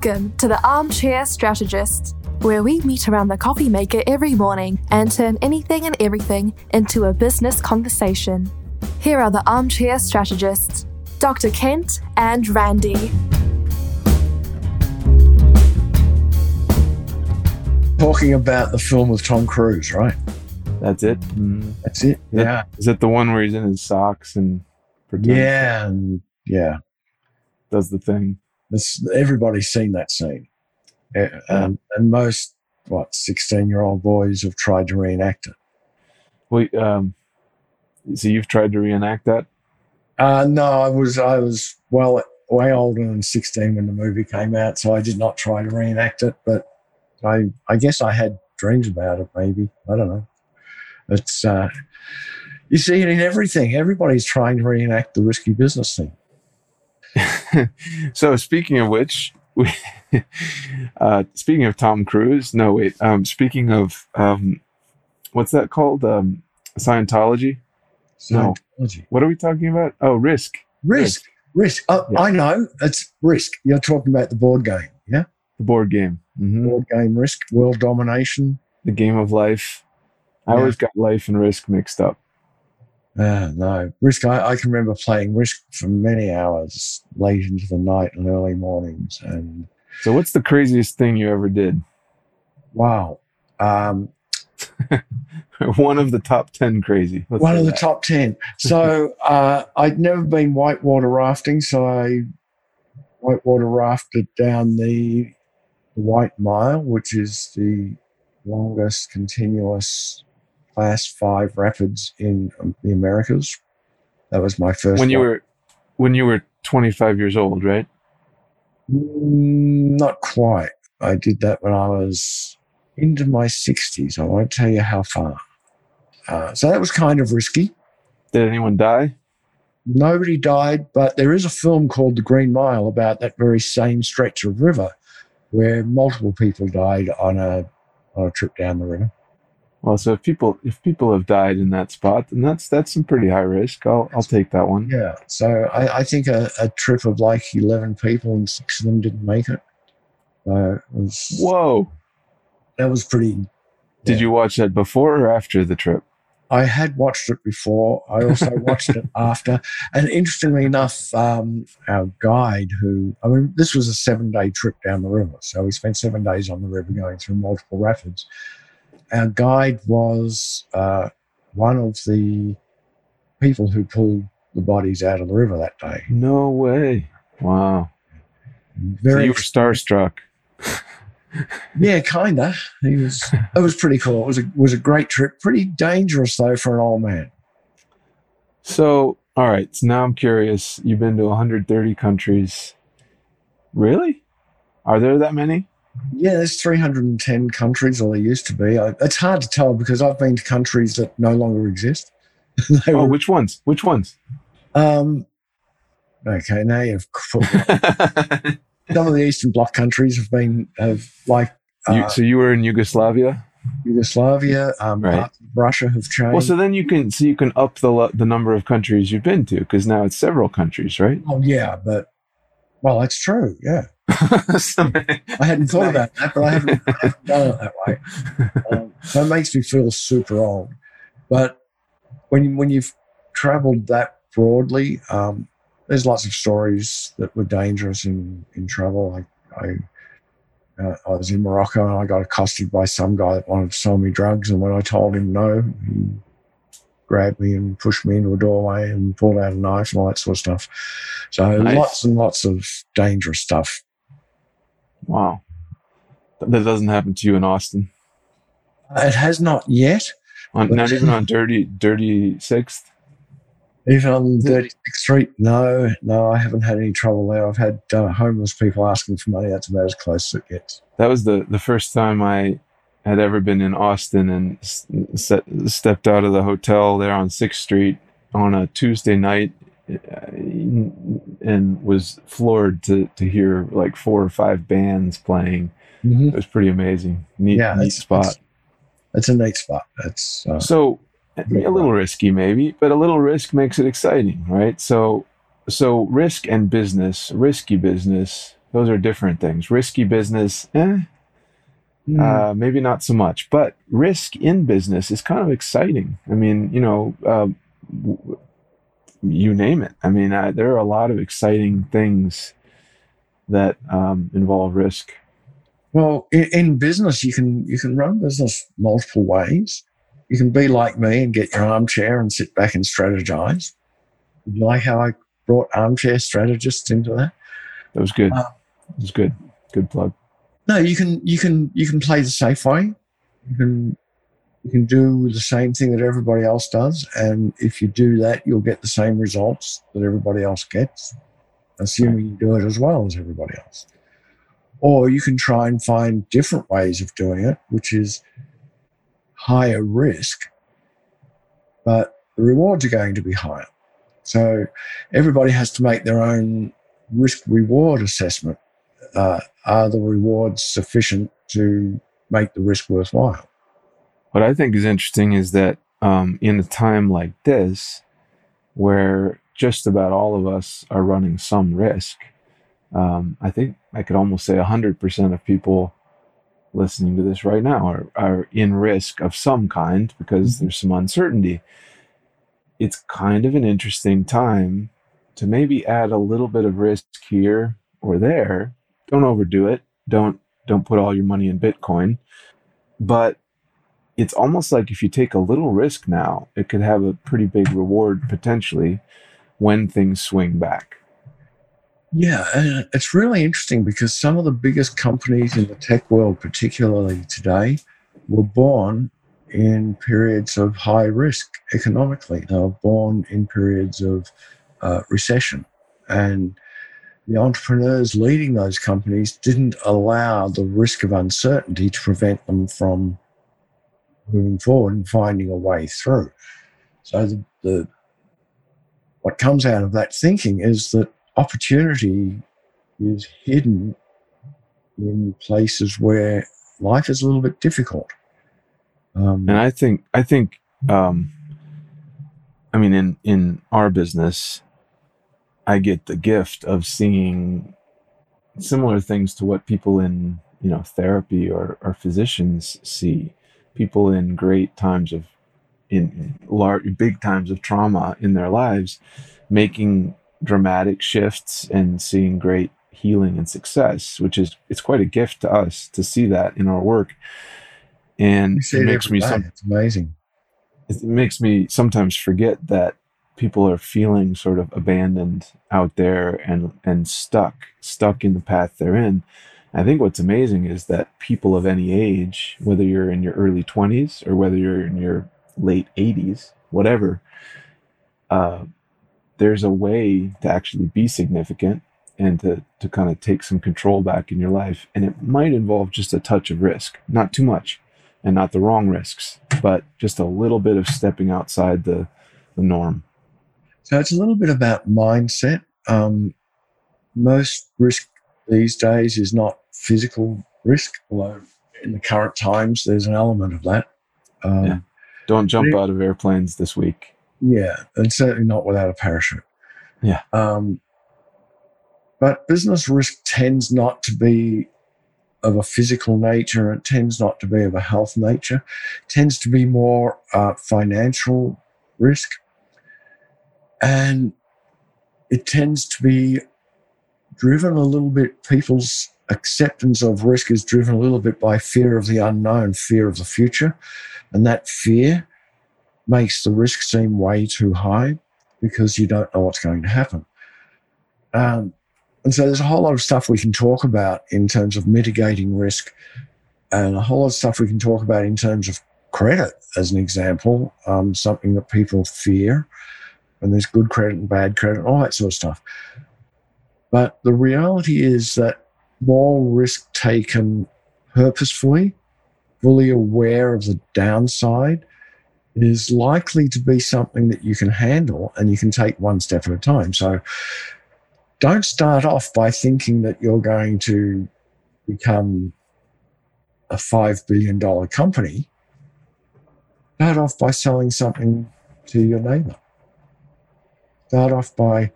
Welcome to the Armchair Strategist, where we meet around the coffee maker every morning and turn anything and everything into a business conversation. Here are the Armchair Strategists, Dr. Kent and Randy. Talking about the film with Tom Cruise, right? That's it. Mm. That's it. Is that- Yeah. Is that the one where he's in his socks and pretends Yeah. And yeah. does the thing? That's, everybody's seen that scene. Uh, um, and most, what, 16 year old boys have tried to reenact it. Wait, um, so you've tried to reenact that? Uh, no, I was, I was well, way older than 16 when the movie came out, so I did not try to reenact it, but I, I guess I had dreams about it, maybe. I don't know. It's, uh, you see it in everything. Everybody's trying to reenact the risky business thing. so speaking of which, we, uh, speaking of Tom Cruise, no wait, um, speaking of um, what's that called? Um, Scientology? No. What are we talking about? Oh, Risk, Risk. Risk. Oh, Yeah. I know. It's Risk. You're talking about the board game. Yeah. the board game, hmm Board game Risk, world domination. the game of life. I Yeah. always got life and Risk mixed up. Uh, no. Risk. I, I can remember playing Risk for many hours late into the night and early mornings. And So, what's the craziest thing you ever did? wow. Um, One of the top ten crazy. Let's one of the top 10. So uh, I'd never been whitewater rafting. So I whitewater rafted down the White Mile, which is the longest continuous class five rapids in um, the Americas. That was my first. when you one. were when you were 25 years old, right? Mm, not quite. I did that when I was into my 60s. I won't tell you how far. Uh, so that was kind of risky. Did anyone die? Nobody died, but there is a film called The Green Mile about that very same stretch of river where multiple people died on a on a trip down the river. Well, so if people if people have died in that spot, then that's that's some pretty high risk. I'll I'll take that one. Yeah. So I, I think a, a trip of like 11 people and six of them didn't make it. So it was, Whoa! that was pretty. Did you watch that before or after the trip? I had watched it before. I also watched it after. And interestingly enough, um, our guide, who, I mean, this was a seven day trip down the river. So we spent seven days on the river going through multiple rapids. Our guide was uh, one of the people who pulled the bodies out of the river that day. No way! Wow. So Very, you were starstruck. yeah, kinda. He was. It was pretty cool. It was a was a great trip. Pretty dangerous though for an old man. So all right. So now I'm curious. You've been to 130 countries. Really? Are there that many? Yeah, there's 310 countries, or there used to be. I, it's hard to tell because I've been to countries that no longer exist. Oh, were- which ones? Which ones? um, okay, now you've some of the Eastern Bloc countries have been have like You, uh, so you were in Yugoslavia. Yugoslavia, um, Right. Russia have changed. Well, so then you can so you can up the the number of countries you've been to because now it's several countries, right? oh yeah, but well, that's true. Yeah, I hadn't thought about that, but I haven't, I haven't done it that way. Um, so it makes me feel super old. But when when you've travelled that broadly, um, there's lots of stories that were dangerous in in travel. Like I, uh, I was in Morocco and I got accosted by some guy that wanted to sell me drugs, and when I told him no, he grabbed me and pushed me into a doorway and pulled out a knife and all that sort of stuff. So Nice. lots and lots of dangerous stuff. Wow, that doesn't happen to you in Austin. It has not yet. On, not even on Dirty Dirty Sixth. Even on 36th Street, no, no, I haven't had any trouble there. I've had uh, homeless people asking for money. That's about as close as it gets. That was the the first time I had ever been in Austin and set, stepped out of the hotel there on Sixth Street on a Tuesday night uh, and was floored to to hear like four or five bands playing. It was pretty amazing. Neat, Yeah, neat it's, spot. It's, it's a nice spot. That's uh, So a little risky maybe, but a little risk makes it exciting, right? So so risk and business, risky business. those are different things. Risky business, eh, Mm. uh, maybe not so much. But risk in business is kind of exciting. I mean, you know, uh, w- you name it. I mean, uh, there are a lot of exciting things that um, involve risk. Well, in, in business, you can you can run business multiple ways. You can be like me and get your armchair and sit back and strategize. You like how I brought armchair strategists into that? That was good. Uh, That was good. Good plug. No, you can you can you can play the safe way. You can you can do the same thing that everybody else does, and if you do that, you'll get the same results that everybody else gets, assuming you do it as well as everybody else. Or you can try and find different ways of doing it, which is higher risk, but the rewards are going to be higher. So everybody has to make their own risk reward assessment. Uh, are the rewards sufficient to make the risk worthwhile? What I think is interesting is that um, in a time like this, where just about all of us are running some risk, um, I think I could almost say 100% of people listening to this right now are, are in risk of some kind because Mhm. there's some uncertainty. It's kind of an interesting time to maybe add a little bit of risk here or there. Don't overdo it. Don't don't put all your money in Bitcoin. But it's almost like if you take a little risk now, it could have a pretty big reward potentially when things swing back. Yeah, it's really interesting because some of the biggest companies in the tech world, particularly today, were born in periods of high risk economically. They were born in periods of uh, recession. And the entrepreneurs leading those companies didn't allow the risk of uncertainty to prevent them from moving forward and finding a way through. So the, the what comes out of that thinking is that opportunity is hidden in places where life is a little bit difficult. Um, And I think I think um I mean in in our business I get the gift of seeing similar things to what people in, you know, therapy or, or physicians see. People in great times of in large big times of trauma in their lives making dramatic shifts and seeing great healing and success, which is it's quite a gift to us to see that in our work. And it makes me some, it's amazing. it makes me sometimes forget that people are feeling sort of abandoned out there and and stuck stuck in the path they're in i think what's amazing is that people of any age whether you're in your early 20s or whether you're in your late 80s whatever uh, there's a way to actually be significant and to, to kind of take some control back in your life and it might involve just a touch of risk not too much and not the wrong risks, but just a little bit of stepping outside the, the norm. So it's a little bit about mindset. Um, most risk these days is not physical risk, although in the current times there's an element of that. Um, Yeah. Don't jump out of airplanes this week. Yeah, and certainly not without a parachute. Yeah. Um, but business risk tends not to be of a physical nature. It tends not to be of a health nature. It tends to be more uh, financial risk, and it tends to be driven a little bit. People's acceptance of risk is driven a little bit by fear of the unknown, fear of the future, and that fear makes the risk seem way too high because you don't know what's going to happen. Um, and so there's a whole lot of stuff we can talk about in terms of mitigating risk, and a whole lot of stuff we can talk about in terms of credit, as an example, um, something that people fear. And there's good credit and bad credit, all that sort of stuff. But the reality is that more risk taken purposefully, fully aware of the downside, is likely to be something that you can handle and you can take one step at a time. So don't start off by thinking that you're going to become a $5 billion company. Start off by selling something to your neighbor. Start off by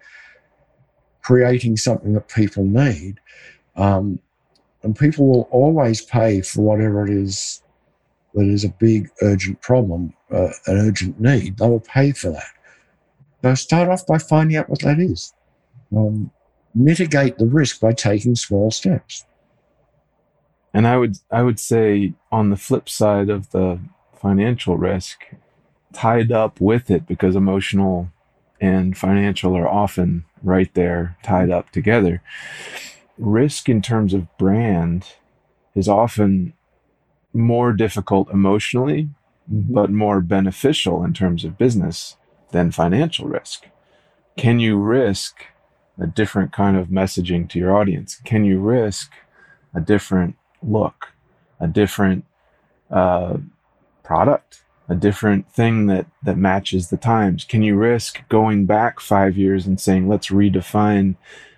creating something that people need Um, and people will always pay for whatever it is that is a big, urgent problem, uh, an urgent need. They will pay for that. So start off by finding out what that is. Um, mitigate the risk by taking small steps. And I would I would say on the flip side of the financial risk, tied up with it because emotional and financial are often right there tied up together. Risk in terms of brand is often more difficult emotionally, Mm-hmm. but more beneficial in terms of business than financial risk. Can you risk a different kind of messaging to your audience? Can you risk a different look, a different uh, product, a different thing that that matches the times? Can you risk going back five years and saying, let's redefine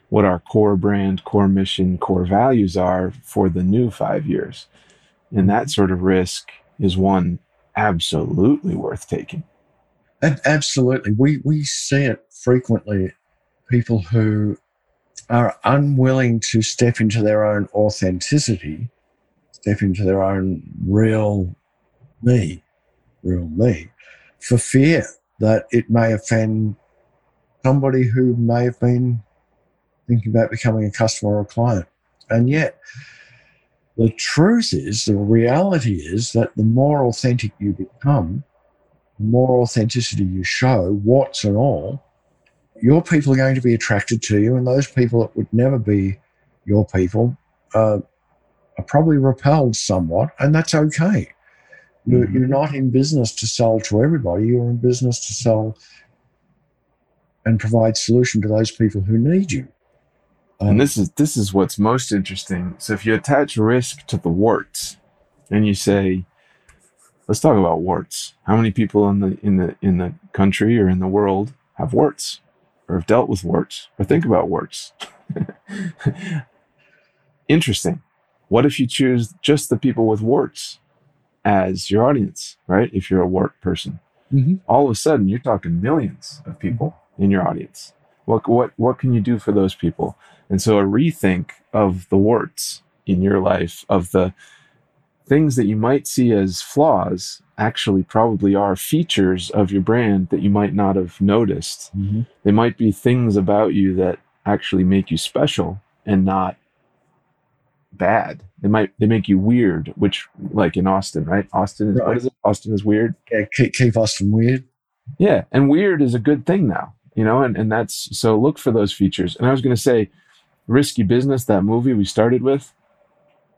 what our core brand, core mission, core values are for the new five years? And that sort of risk is one absolutely worth taking. Absolutely. We, we see it frequently. People who are unwilling to step into their own authenticity, step into their own real me, real me, for fear that it may offend somebody who may have been thinking about becoming a customer or a client. And yet, the truth is, the reality is that the more authentic you become, the more authenticity you show, warts and all, your people are going to be attracted to you, and those people that would never be your people uh, are probably repelled somewhat, and that's okay. You're, Mhm. you're not in business to sell to everybody. You're in business to sell and provide solution to those people who need you. Um, and this is this is what's most interesting. So if you attach risk to the warts and you say, let's talk about warts. How many people in the in the in the country or in the world have warts or have dealt with warts or think about warts? interesting. What if you choose just the people with warts as your audience, right? If you're a wart person. Mhm. All of a sudden you're talking millions of people in your audience. What what what can you do for those people? And so a rethink of the warts in your life, of the things that you might see as flaws, actually probably are features of your brand that you might not have noticed. Mhm. They might be things about you that actually make you special and not bad. They might they make you weird, which like in Austin, right? Austin is Right. what is it? Austin is weird. Yeah, keep, keep Austin weird. Yeah, and weird is a good thing now, you know, and, and that's so look for those features. And I was going to say, Risky Business, that movie we started with,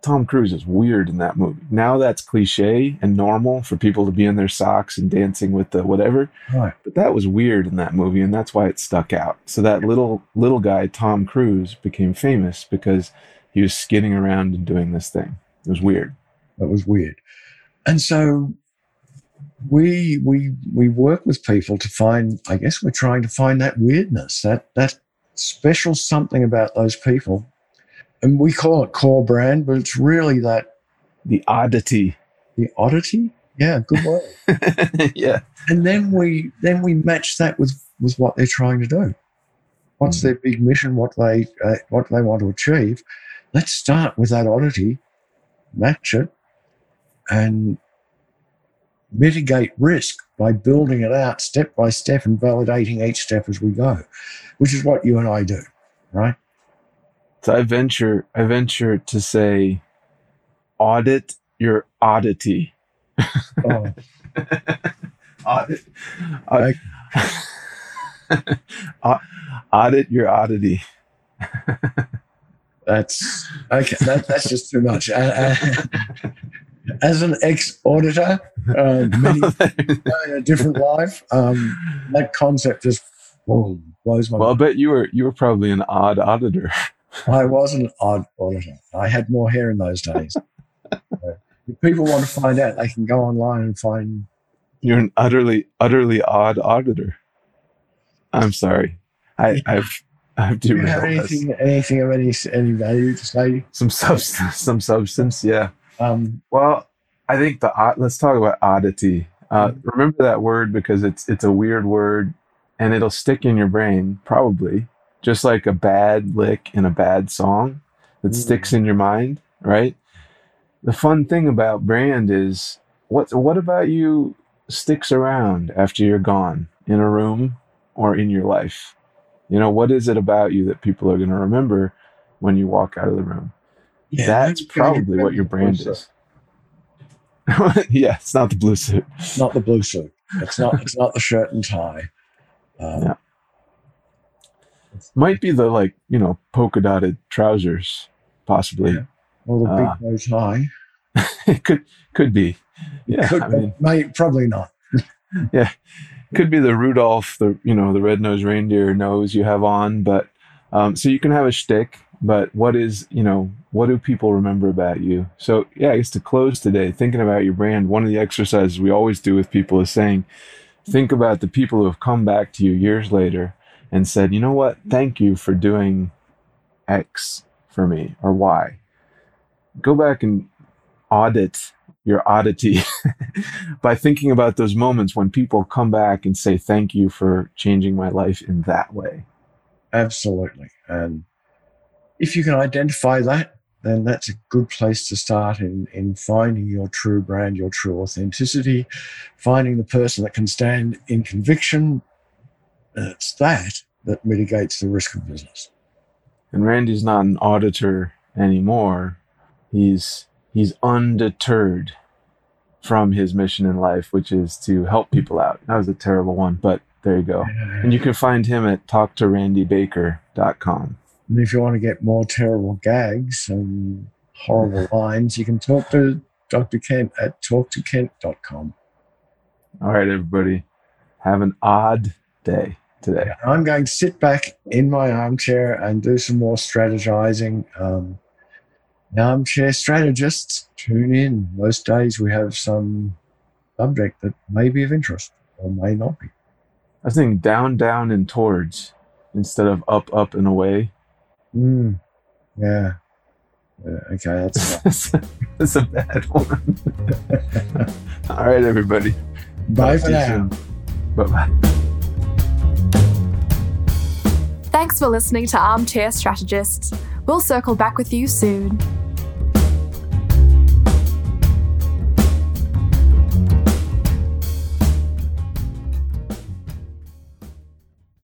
Tom Cruise is weird in that movie. Now that's cliche and normal for people to be in their socks and dancing with the whatever, Right. but that was weird in that movie, and that's why it stuck out. So that little little guy, Tom Cruise, became famous because he was skidding around and doing this thing. It was weird. That was weird. And so we we we work with people to find I guess we're trying to find that weirdness, that that special something about those people. And we call it core brand, but it's really that The oddity. the oddity. Yeah, good word. yeah. and then we then we match that with with what they're trying to do. What's Mhm. their big mission? What they uh, what they want to achieve? Let's start with that oddity, match it, and mitigate risk by building it out step by step and validating each step as we go, which is what you and I do, right? So I venture, I venture to say, audit your oddity. Oh, Audit, audit, Au- audit your oddity. that's okay. That, that's just too much. Uh, uh, as an ex-auditor, uh, many in a different life. Um, that concept just boom, blows my well, I bet you were you were probably an odd auditor. I was an odd auditor. I had more hair in those days. Uh, if people want to find out, they can go online and find. You're an utterly utterly odd auditor. I'm sorry. I, I've I've Do you have anything, anything of any any value to say? Some substance, some substance. Yeah. Um, Well, I think the odd, let's talk about oddity. Uh, remember that word because it's it's a weird word, and it'll stick in your brain probably, just like a bad lick in a bad song. that sticks in your mind, right? The fun thing about brand is what what about you sticks around after you're gone in a room or in your life? You know, what is it about you that people are going to remember when you walk out of the room? Yeah, That's probably what your brand is. yeah, it's not the blue suit. It's not the blue suit. It's not. It's not the shirt and tie. Uh, Yeah. Might be the like, you know, polka dotted trousers, possibly. Yeah. Or the big bow tie. it could could be. Yeah, Could, I mean, may, probably not. could be the Rudolph, the you know, the red-nosed reindeer nose you have on, but um, so you can have a shtick. But what is, you know, what do people remember about you? So yeah, I guess to close today, thinking about your brand, one of the exercises we always do with people is saying, think about the people who have come back to you years later and said, you know what, thank you for doing X for me or Y. Go back and audit your oddity by thinking about those moments when people come back and say thank you for changing my life in that way. Absolutely. And if you can identify that, then that's a good place to start in, in finding your true brand, your true authenticity, finding the person that can stand in conviction. And it's that that mitigates the risk of business. And Randy's not an auditor anymore. He's he's undeterred from his mission in life, which is to help people out. That was a terrible one, but there you go. And you can find him at talktorandybaker.com. And if you want to get more terrible gags and horrible lines, you can talk to Dr. Kent at talktokent.com. All right, everybody. Have an odd day today. I'm going to sit back in my armchair and do some more strategizing. Um, armchair strategists, tune in. Most days we have some subject that may be of interest or may not be. I was thinking down, down, and towards instead of up, up, and away. Mm, yeah. Yeah, Okay, that's That's, that's a bad one. All right, everybody. bye for now. Bye bye. Thanks for listening to Armchair Strategists. We'll circle back with you soon.